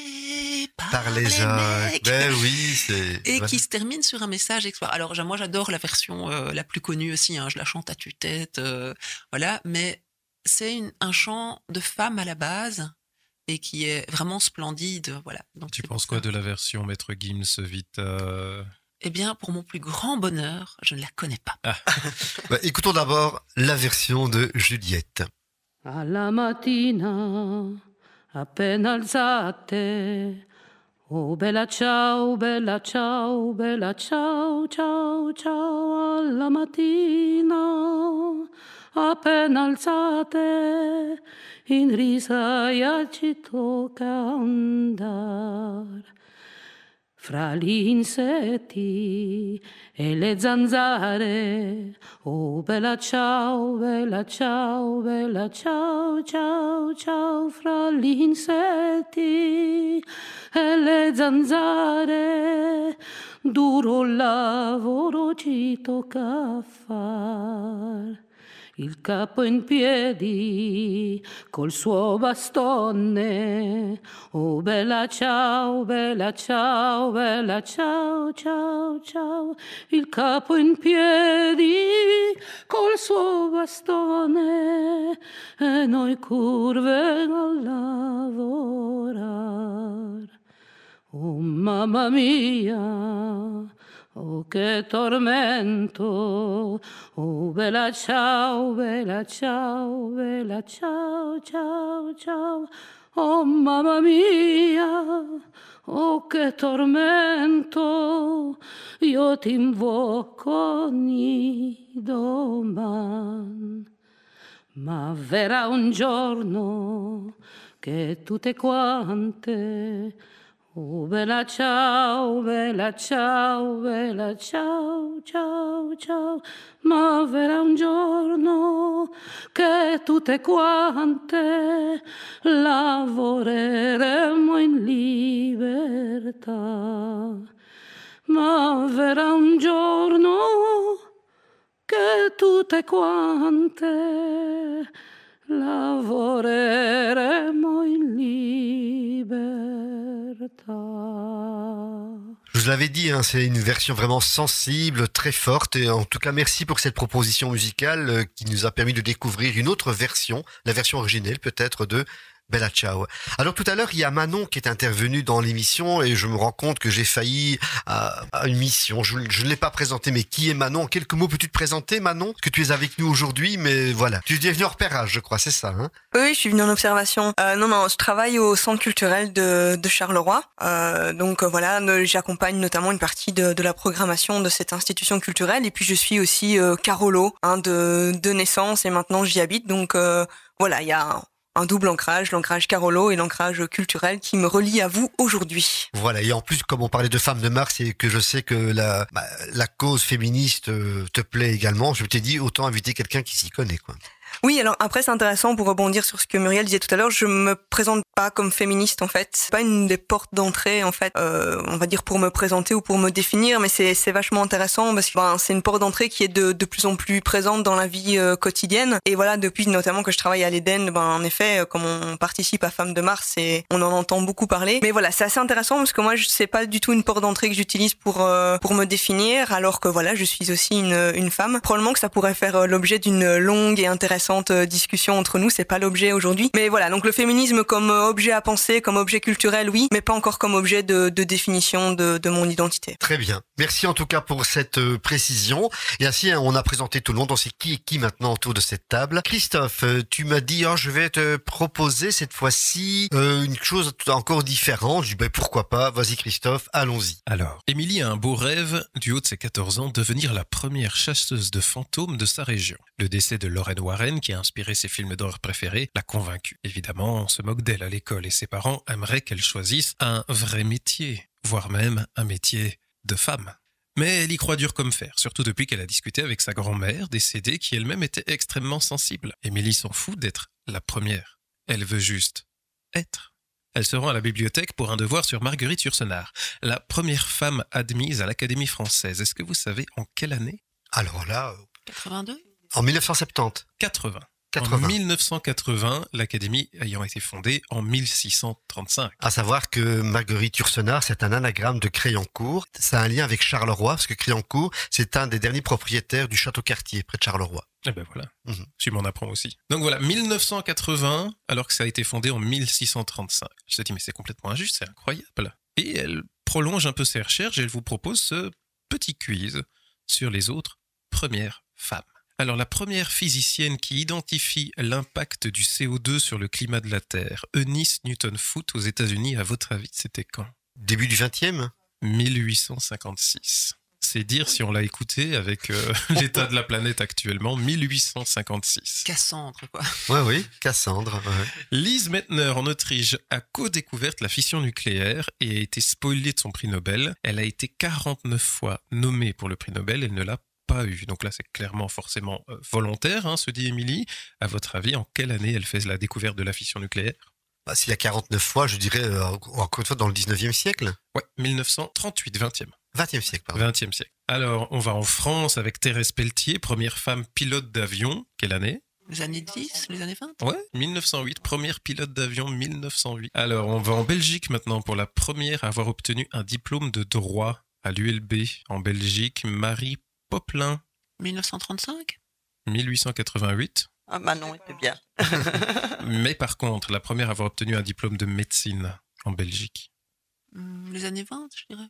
par, par les mecs. Ben oui, c'est. Et qui se termine sur un message exploit. Alors moi j'adore la version euh, la plus connue aussi, hein, je la chante à tue-tête, euh, voilà, mais c'est un chant de femme à la base et qui est vraiment splendide, voilà. Donc Tu penses quoi ça. de la version Maître Gims Vita Eh bien, pour mon plus grand bonheur, je ne la connais pas. Bah, écoutons d'abord la version de Juliette. Alla mattina, appena alzate, oh bella ciao, bella ciao, bella ciao, ciao, ciao, alla mattina, appena alzate, in risaia ci tocca andar. Fra gli insetti e le zanzare, oh bella ciao, bella ciao, bella ciao, ciao, ciao, fra gli insetti e le zanzare, duro lavoro ci tocca far. Il capo in piedi col suo bastone. Oh bella ciao, bella ciao, bella ciao, ciao, ciao. Il capo in piedi col suo bastone e noi curve a lavorar. Oh mamma mia, oh che tormento, oh bella ciao, bella ciao, bella ciao, ciao, ciao, oh mamma mia, oh che tormento, io ti invoco ogni doman. Ma verrà un giorno che tutte quante, Oh bella ciao, bella ciao, bella ciao, ciao, ciao, ma verrà un giorno che tutte quante lavoreremo in libertà. Ma verrà un giorno che tutte quante lavoreremo in. Je vous l'avez dit, hein, c'est une version vraiment sensible, très forte. Et en tout cas, merci pour cette proposition musicale euh, qui nous a permis de découvrir une autre version, la version originelle peut-être de Bella Ciao. Alors tout à l'heure, il y a Manon qui est intervenue dans l'émission et je me rends compte que j'ai failli à, une mission. Je, ne l'ai pas présentée, mais qui est Manon? En quelques mots, peux-tu te présenter, Manon? Que tu es avec nous aujourd'hui, mais voilà. Tu es venu en repérage, je crois, c'est ça hein? Oui, je suis venue en observation. Euh, non, non, je travaille au centre culturel de, de Charleroi. Euh, donc euh, voilà, ne- j'accompagne notamment une partie de, de la programmation de cette institution culturelle. Et puis je suis aussi euh, Carolo, hein, de, de naissance, et maintenant j'y habite. Donc euh, voilà, il y a un, double ancrage, l'ancrage Carolo et l'ancrage culturel qui me relie à vous aujourd'hui. Voilà, et en plus, comme on parlait de femmes de Mars et que je sais que la, bah, la cause féministe euh, te plaît également, je t'ai dit autant inviter quelqu'un qui s'y connaît. Quoi. Oui, alors après c'est intéressant pour rebondir sur ce que Muriel disait tout à l'heure. Je me présente pas comme féministe en fait. Pas une des portes d'entrée en fait. Euh, on va dire pour me présenter ou pour me définir, mais c'est c'est vachement intéressant parce que ben, c'est une porte d'entrée qui est de, de plus en plus présente dans la vie euh, quotidienne. Et voilà, depuis notamment que je travaille à l'Éden, ben en effet, euh, comme on participe à Femmes de Mars, et on en entend beaucoup parler. Mais voilà, c'est assez intéressant parce que moi, je sais pas du tout une porte d'entrée que j'utilise pour euh, pour me définir, alors que voilà, je suis aussi une une femme. Probablement que ça pourrait faire euh, l'objet d'une longue et intéressante euh, discussion entre nous. C'est pas l'objet aujourd'hui. Mais voilà, donc le féminisme comme euh, objet à penser, comme objet culturel, oui, mais pas encore comme objet de, de définition de, de mon identité. Très bien. Merci en tout cas pour cette euh, précision. Et ainsi, hein, on a présenté tout le monde. On sait qui est qui maintenant autour de cette table. Christophe, tu m'as dit, oh, je vais te proposer cette fois-ci euh, une chose encore différente. Je dis, ben, pourquoi pas? Vas-y Christophe, allons-y. Alors, Émilie a un beau rêve, du haut de ses 14 ans, devenir la première chasseuse de fantômes de sa région. Le décès de Lorraine Warren, qui a inspiré ses films d'horreur préférés, l'a convaincue. Évidemment, on se moque d'elle à l'école et ses parents aimeraient qu'elle choisisse un vrai métier, voire même un métier de femme. Mais elle y croit dur comme fer, surtout depuis qu'elle a discuté avec sa grand-mère, décédée, qui elle-même était extrêmement sensible. Émilie s'en fout d'être la première. Elle veut juste être. Elle se rend à la bibliothèque pour un devoir sur Marguerite Yourcenar, la première femme admise à l'Académie française. Est-ce que vous savez en quelle année? Alors là, euh, 82 en 1970. 80. 80. En 1980, l'Académie ayant été fondée en 1635. À savoir que Marguerite Yourcenar, c'est un anagramme de Créancourt. Ça a un lien avec Charleroi, parce que Créancourt, c'est un des derniers propriétaires du château Cartier, près de Charleroi. Eh ben voilà, Mhm. tu m'en apprends aussi. Donc voilà, 1980, alors que ça a été fondé en 1635. Je te dis, mais c'est complètement injuste, c'est incroyable. Et elle prolonge un peu ses recherches et elle vous propose ce petit quiz sur les autres premières femmes. Alors la première physicienne qui identifie l'impact du CO2 sur le climat de la Terre, Eunice Newton-Foote aux États-Unis, à votre avis, c'était quand? Début du 20e 1856. C'est dire si on l'a écouté avec euh, l'état de la planète actuellement, 1856. Cassandre, quoi. Ouais, oui, Cassandre. ouais. Lise Meitner en Autriche a co-découvert la fission nucléaire et a été spoilée de son prix Nobel. Elle a été 49 fois nommée pour le prix Nobel, elle ne l'a pas eu. Donc là, c'est clairement forcément euh, volontaire, hein, se dit Émilie. À votre avis, en quelle année elle fait la découverte de la fission nucléaire? Bah, S'il y a 49 fois, je dirais, euh, encore une fois, dans le 19e siècle. Ouais, 1938, 20e. 20e siècle, pardon. 20e siècle. Alors, on va en France avec Thérèse Pelletier, première femme pilote d'avion. Quelle année? Les années 10, les années 20 Ouais, 1908, première pilote d'avion 1908. Alors, on va en Belgique maintenant pour la première à avoir obtenu un diplôme de droit à l'ULB en Belgique, Marie Poplin, 1935 1888. Ah, Manon était bien. Mais par contre, la première à avoir obtenu un diplôme de médecine en Belgique. Hmm, Les années 20, je dirais.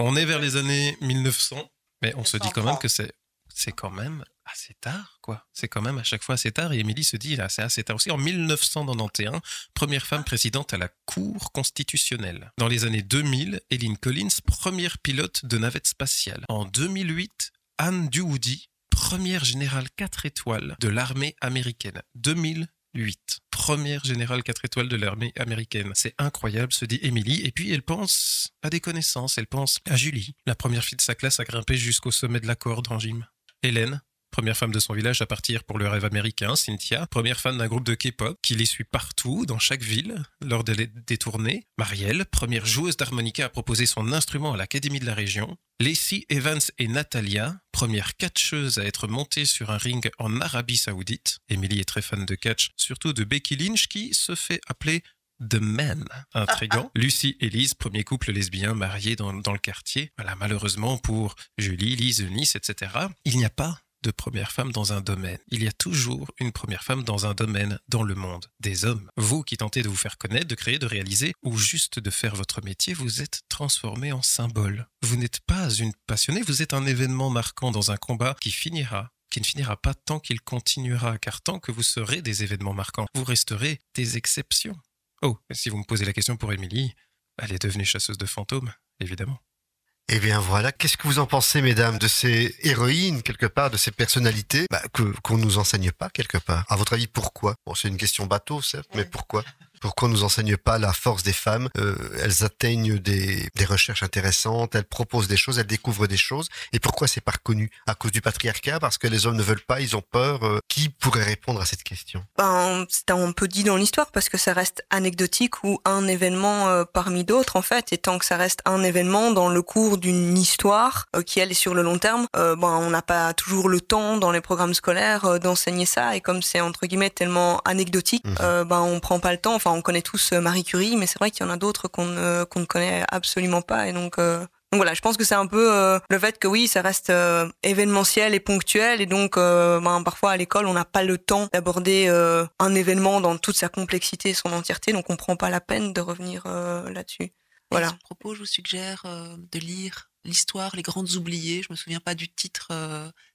On est vers les années 1900, mais on se dit quand même 1930. que c'est c'est quand même assez tard, quoi. C'est quand même à chaque fois assez tard. Et Émilie se dit, là, c'est assez tard aussi. En 1991, première femme présidente à la Cour constitutionnelle. Dans les années 2000, Eileen Collins, première pilote de navette spatiale. En 2008, Anne Duwoody, première générale 4 étoiles de l'armée américaine. 2008. Première générale 4 étoiles de l'armée américaine. C'est incroyable, se dit Émilie. Et puis elle pense à des connaissances. Elle pense à Julie, la première fille de sa classe à grimper jusqu'au sommet de la corde en gym. Hélène, première femme de son village à partir pour le rêve américain. Cynthia, première fan d'un groupe de K-pop qui les suit partout, dans chaque ville, lors des tournées. Marielle, première joueuse d'harmonica à proposer son instrument à l'Académie de la région. Lacey Evans et Natalia, première catcheuse à être montée sur un ring en Arabie Saoudite. Emily est très fan de catch, surtout de Becky Lynch qui se fait appeler The Men. Intrigant. Lucie et Lise, premier couple lesbien marié dans, dans le quartier. Voilà, malheureusement pour Julie, Lise, Eunice, etc. Il n'y a pas de première femme dans un domaine. Il y a toujours une première femme dans un domaine dans le monde. Des hommes. Vous qui tentez de vous faire connaître, de créer, de réaliser, ou juste de faire votre métier, vous êtes transformé en symbole. Vous n'êtes pas une passionnée, vous êtes un événement marquant dans un combat qui finira qui ne finira pas tant qu'il continuera, car tant que vous serez des événements marquants, vous resterez des exceptions. Oh, si vous me posez la question pour Émilie, elle est devenue chasseuse de fantômes, évidemment. Eh bien voilà, qu'est-ce que vous en pensez, mesdames, de ces héroïnes, quelque part, de ces personnalités bah, qu'on nous enseigne pas, quelque part? À votre avis, pourquoi? Bon, c'est une question bateau, certes, mais pourquoi? Pourquoi on nous enseigne pas la force des femmes euh, Elles atteignent des, des, recherches intéressantes, elles proposent des choses, elles découvrent des choses. Et pourquoi c'est pas reconnu? À cause du patriarcat Parce que les hommes ne veulent pas, ils ont peur. Euh, qui pourrait répondre à cette question? Ben, C'est un peu dit dans l'histoire parce que ça reste anecdotique ou un événement euh, parmi d'autres en fait. Et tant que ça reste un événement dans le cours d'une histoire qui elle est sur le long terme, ben, on n'a pas toujours le temps dans les programmes scolaires d'enseigner ça. Et comme c'est entre guillemets tellement anecdotique, mmh. ben on prend pas le temps. Enfin, on connaît tous euh, Marie Curie, mais c'est vrai qu'il y en a d'autres qu'on ne, qu'on ne connaît absolument pas. Et donc, euh, donc voilà, je pense que c'est un peu euh, le fait que oui, ça reste événementiel et ponctuel, et donc ben, parfois à l'école, on n'a pas le temps d'aborder un événement dans toute sa complexité, son entièreté, donc on prend pas la peine de revenir là-dessus. Voilà. À ce propos, je vous suggère de lire l'histoire Les Grandes Oubliées. Je me souviens pas du titre.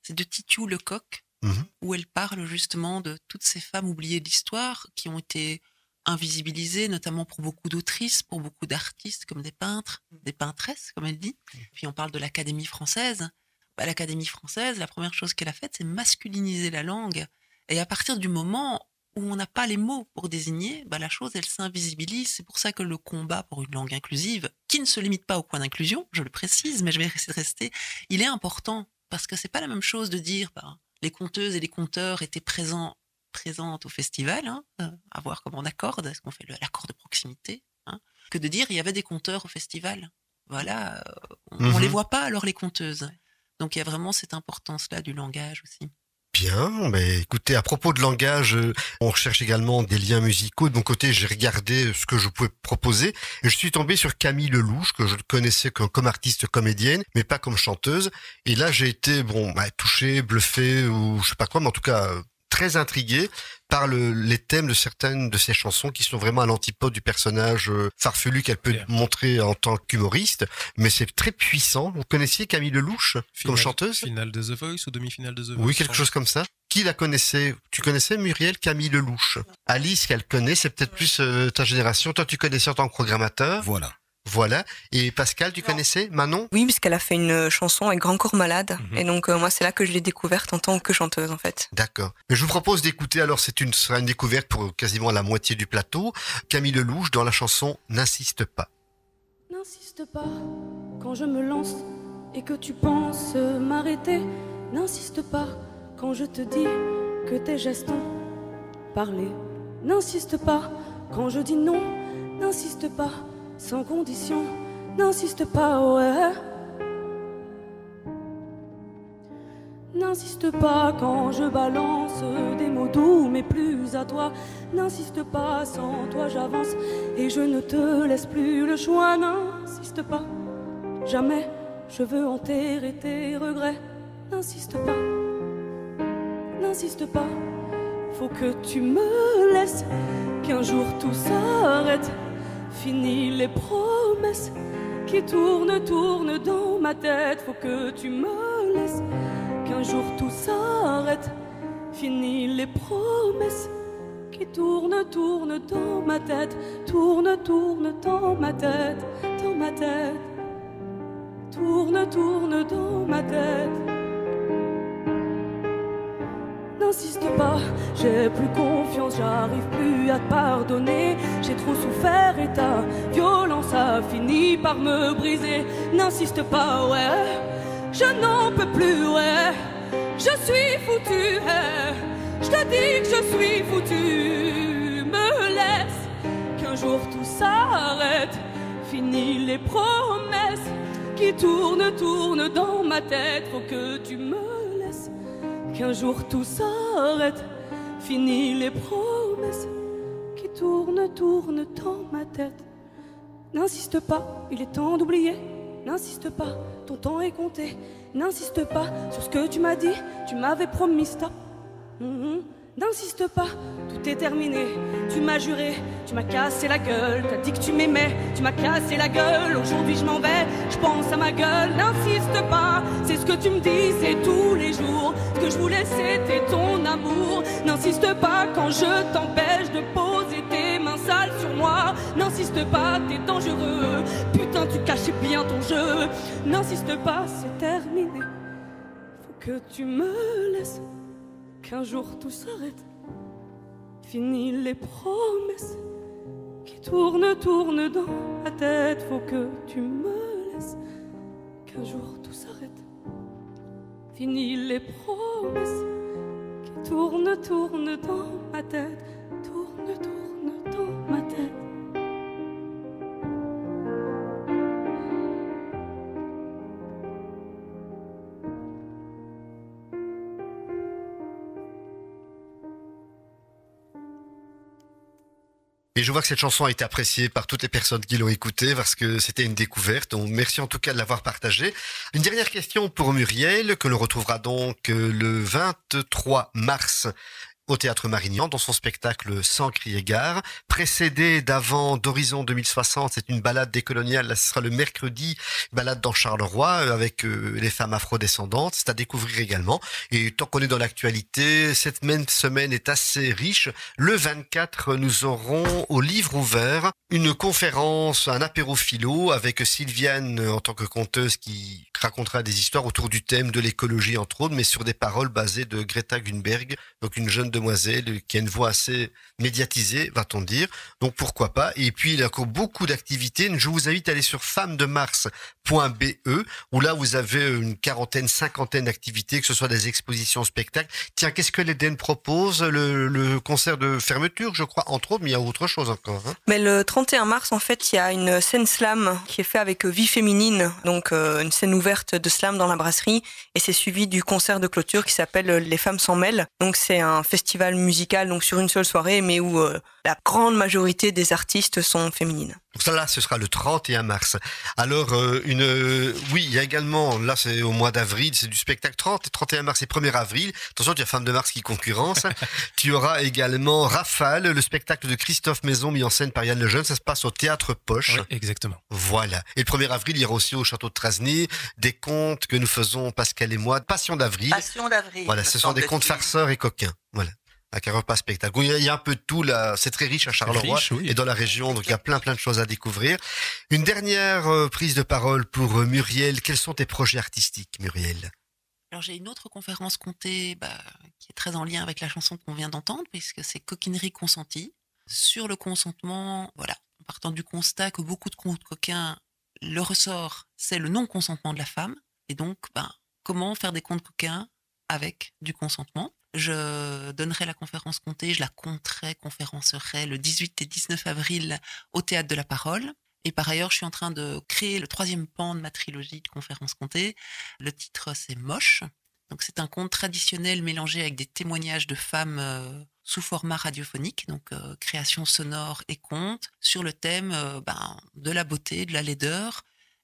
c'est de Titiou Lecoq, mmh où elle parle justement de toutes ces femmes oubliées de l'histoire qui ont été invisibilisée, notamment pour beaucoup d'autrices, pour beaucoup d'artistes, comme des peintres, des peintresses, comme elle dit. Puis on parle de l'Académie française. Bah, L'Académie française, la première chose qu'elle a faite, c'est masculiniser la langue. Et à partir du moment où on n'a pas les mots pour désigner, bah, la chose, elle s'invisibilise. C'est pour ça que le combat pour une langue inclusive, qui ne se limite pas au point d'inclusion, je le précise, mais je vais essayer de rester, il est important. Parce que c'est pas la même chose de dire, bah, les conteuses et les conteurs étaient présents présente au festival, hein, euh, à voir comment on accorde, est-ce qu'on fait l'accord de proximité, hein, que de dire il y avait des compteurs au festival. Voilà, euh, on, ne les mhm. voit pas alors les compteuses. Donc il y a vraiment cette importance-là du langage aussi. Bien, mais écoutez, à propos de langage, euh, on recherche également des liens musicaux. De mon côté, j'ai regardé ce que je pouvais proposer et je suis tombé sur Camille Lelouch, que je connaissais comme, comme artiste comédienne, mais pas comme chanteuse. Et là, j'ai été bon, bah, touché, bluffé ou je sais pas quoi, mais en tout cas très intrigué par le, les thèmes de certaines de ses chansons qui sont vraiment à l'antipode du personnage euh, farfelu qu'elle peut montrer en tant qu'humoriste, mais c'est très puissant. Vous connaissiez Camille Lelouch comme chanteuse Finale de The Voice ou demi-finale de The Voice Oui, quelque chose comme ça. Qui la connaissait? Tu connaissais Muriel Camille Lelouch? Alice qu'elle connaît, c'est peut-être plus euh, ta génération. Toi, tu connaissais en tant que programmateur. Voilà. Voilà. Et Pascal, tu connaissais Manon? Oui, puisqu'elle a fait une chanson avec Grand Corps Malade. Mhm. Et donc, euh, moi, c'est là que je l'ai découverte en tant que chanteuse, en fait. D'accord. Je vous propose d'écouter, alors, c'est une, sera une découverte pour quasiment la moitié du plateau. Camille Lelouch dans la chanson N'insiste pas. N'insiste pas quand je me lance et que tu penses m'arrêter. N'insiste pas quand je te dis que tes gestes ont parlé. N'insiste pas quand je dis non. N'insiste pas sans condition, n'insiste pas, ouais. N'insiste pas quand je balance des mots doux, mais plus à toi. N'insiste pas, sans toi j'avance et je ne te laisse plus le choix. N'insiste pas, jamais je veux enterrer tes regrets. N'insiste pas, n'insiste pas, faut que tu me laisses, qu'un jour tout s'arrête. Fini les promesses qui tournent, tournent dans ma tête. Faut que tu me laisses, qu'un jour tout s'arrête. Fini les promesses qui tournent, tournent dans ma tête. Tourne, tourne dans ma tête, dans ma tête. Tourne, tourne dans ma tête. N'insiste pas, j'ai plus confiance, j'arrive plus à te pardonner. J'ai trop souffert et ta violence a fini par me briser. N'insiste pas, ouais, je n'en peux plus, ouais. Je suis foutu, je te dis que je suis foutu. Me laisse qu'un jour tout s'arrête. Fini les promesses qui tournent, tournent dans ma tête. Faut que tu me qu'un jour tout s'arrête. Fini les promesses qui tourne, tourne dans ma tête. N'insiste pas, il est temps d'oublier. N'insiste pas, ton temps est compté. N'insiste pas sur ce que tu m'as dit, tu m'avais promis stop. Mhm. N'insiste pas, tout est terminé. Tu m'as juré, tu m'as cassé la gueule. T'as dit que tu m'aimais, tu m'as cassé la gueule. Aujourd'hui je m'en vais, je pense à ma gueule. N'insiste pas, c'est ce que tu me disais tous les jours. Ce que je voulais c'était ton amour. N'insiste pas quand je t'empêche de poser tes mains sales sur moi. N'insiste pas, t'es dangereux. Putain, tu cachais bien ton jeu. N'insiste pas, c'est terminé. Faut que tu me laisses qu'un jour tout s'arrête. Fini les promesses qui tournent, tournent dans ma tête. Faut que tu me laisses qu'un jour tout s'arrête. Fini les promesses qui tournent, tournent dans ma tête. Tourne, tourne dans ma tête. Et je vois que cette chanson a été appréciée par toutes les personnes qui l'ont écoutée parce que c'était une découverte. Donc merci en tout cas de l'avoir partagée. Une dernière question pour Muriel que l'on retrouvera donc euh, le 23 mars au Théâtre Marignan dans son spectacle Sans crier gare, précédé d'avant d'Horizon 2060, c'est une balade décoloniale, là ce sera le mercredi, balade dans Charleroi euh, avec euh, les femmes afrodescendantes, c'est à découvrir également. Et tant qu'on est dans l'actualité, cette même semaine est assez riche. Le 24, nous aurons au livre ouvert une conférence, un apéro philo avec Sylviane en tant que conteuse qui racontera des histoires autour du thème de l'écologie entre autres, mais sur des paroles basées de Greta Thunberg, donc une jeune demoiselle qui a une voix assez médiatisée, va-t-on dire. Donc pourquoi pas. Et puis il y a encore beaucoup d'activités. Je vous invite à aller sur femmesdemars.be où là vous avez une quarantaine, cinquantaine d'activités, que ce soit des expositions, spectacles. Tiens, qu'est-ce que l'Eden propose? Le, le concert de fermeture, je crois, entre autres, mais il y a autre chose encore. Hein. Mais le 31 mars, en fait, il y a une scène slam qui est faite avec Vie Féminine, donc euh, une scène ouverte de slam dans la brasserie, et c'est suivi du concert de clôture qui s'appelle Les femmes s'en mêlent. Donc c'est un festival musical donc sur une seule soirée, mais où euh, la grande majorité des artistes sont féminines. Donc ça là, ce sera le 31 mars. Alors euh, une, euh, oui, il y a également, là c'est au mois d'avril, c'est du spectacle 30 et 31 mars et 1er avril. Attention, tu as Femme de Mars qui concurrence. tu auras également Rafale, le spectacle de Christophe Maison mis en scène par Yann Lejeune. Ça se passe au Théâtre Poche. Oui, exactement. Voilà. Et le 1er avril, il y aura aussi au Château de Trasny des contes que nous faisons, Pascal et moi, Passion d'avril. Passion d'avril. Voilà, ce sont des contes farceurs et coquins. Voilà. Avec un repas spectacle. Il y a- il y a un peu de tout là. C'est très riche à Charleroi Riche, oui. et dans la région. Donc il y a plein plein de choses à découvrir. Une dernière euh, prise de parole pour euh, Muriel. Quels sont tes projets artistiques, Muriel? Alors j'ai une autre conférence comptée bah, qui est très en lien avec la chanson qu'on vient d'entendre, puisque c'est Coquinerie consentie. Sur le consentement, voilà, en partant du constat que beaucoup de contes coquins, le ressort, c'est le non-consentement de la femme. Et donc, ben, comment faire des contes coquins avec du consentement? Je donnerai la conférence comptée, je la compterai, conférencerai le 18 et 19 avril au Théâtre de la Parole. Et par ailleurs, je suis en train de créer le troisième pan de ma trilogie de conférences comptées. Le titre, c'est Moche. Donc, c'est un conte traditionnel mélangé avec des témoignages de femmes euh, sous format radiophonique, donc euh, création sonore et conte, sur le thème euh, ben, de la beauté, de la laideur,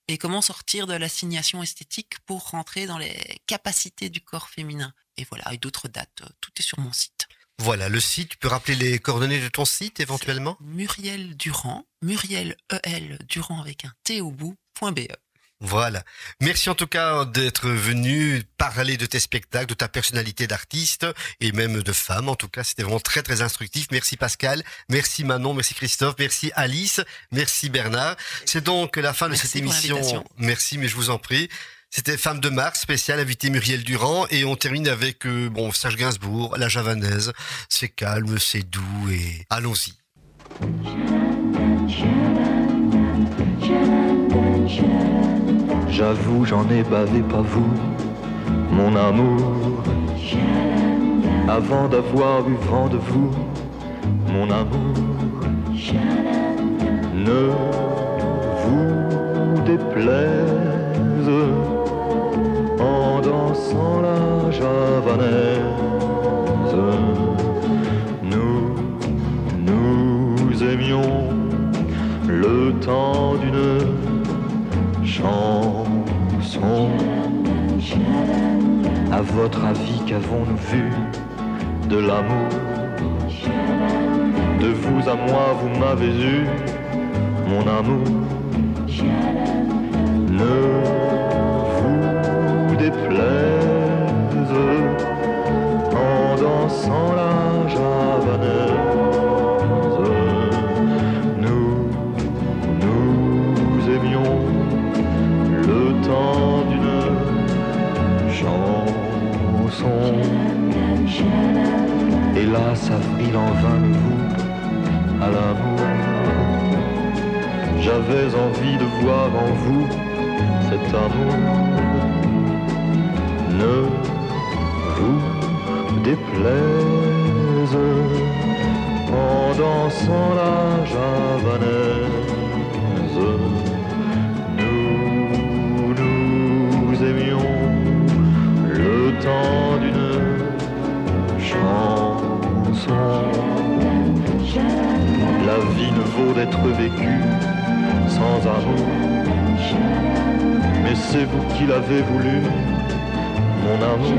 et comment sortir de l'assignation esthétique pour rentrer dans les capacités du corps féminin. Et voilà, et d'autres dates. euh, Tout est sur mon site. Voilà, le site. Tu peux rappeler les coordonnées de ton site éventuellement? Muriel Durand, Muriel EL Durand avec un T au bout, point BE. Voilà. Merci en tout cas d'être venu parler de tes spectacles, de ta personnalité d'artiste et même de femme. En tout cas, c'était vraiment très très instructif. Merci Pascal, merci Manon, merci Christophe, merci Alice, merci Bernard. C'est donc la fin de cette émission. Merci, mais je vous en prie. C'était Femme de Mars, spécial invité Muriel Durand et on termine avec euh, bon Serge Gainsbourg, la javanaise. C'est calme, c'est doux et allons-y. J'avoue, j'en ai bavé, pas vous, mon amour. Avant d'avoir eu vent de vous, mon amour. Ne vous déplaise en dansant la javanaise. Nous, nous aimions le temps d'une chanson. À votre avis, qu'avons-nous vu de l'amour De vous à moi, vous m'avez eu, mon amour. Ne vous déplaise en dansant là. J'avais envie de voir en vous cet amour. Ne vous déplaise en dansant la javanaise. Nous, nous aimions le temps d'une chanson. La vie ne vaut d'être vécue sans amour. Mais c'est vous qui l'avez voulu, mon amour.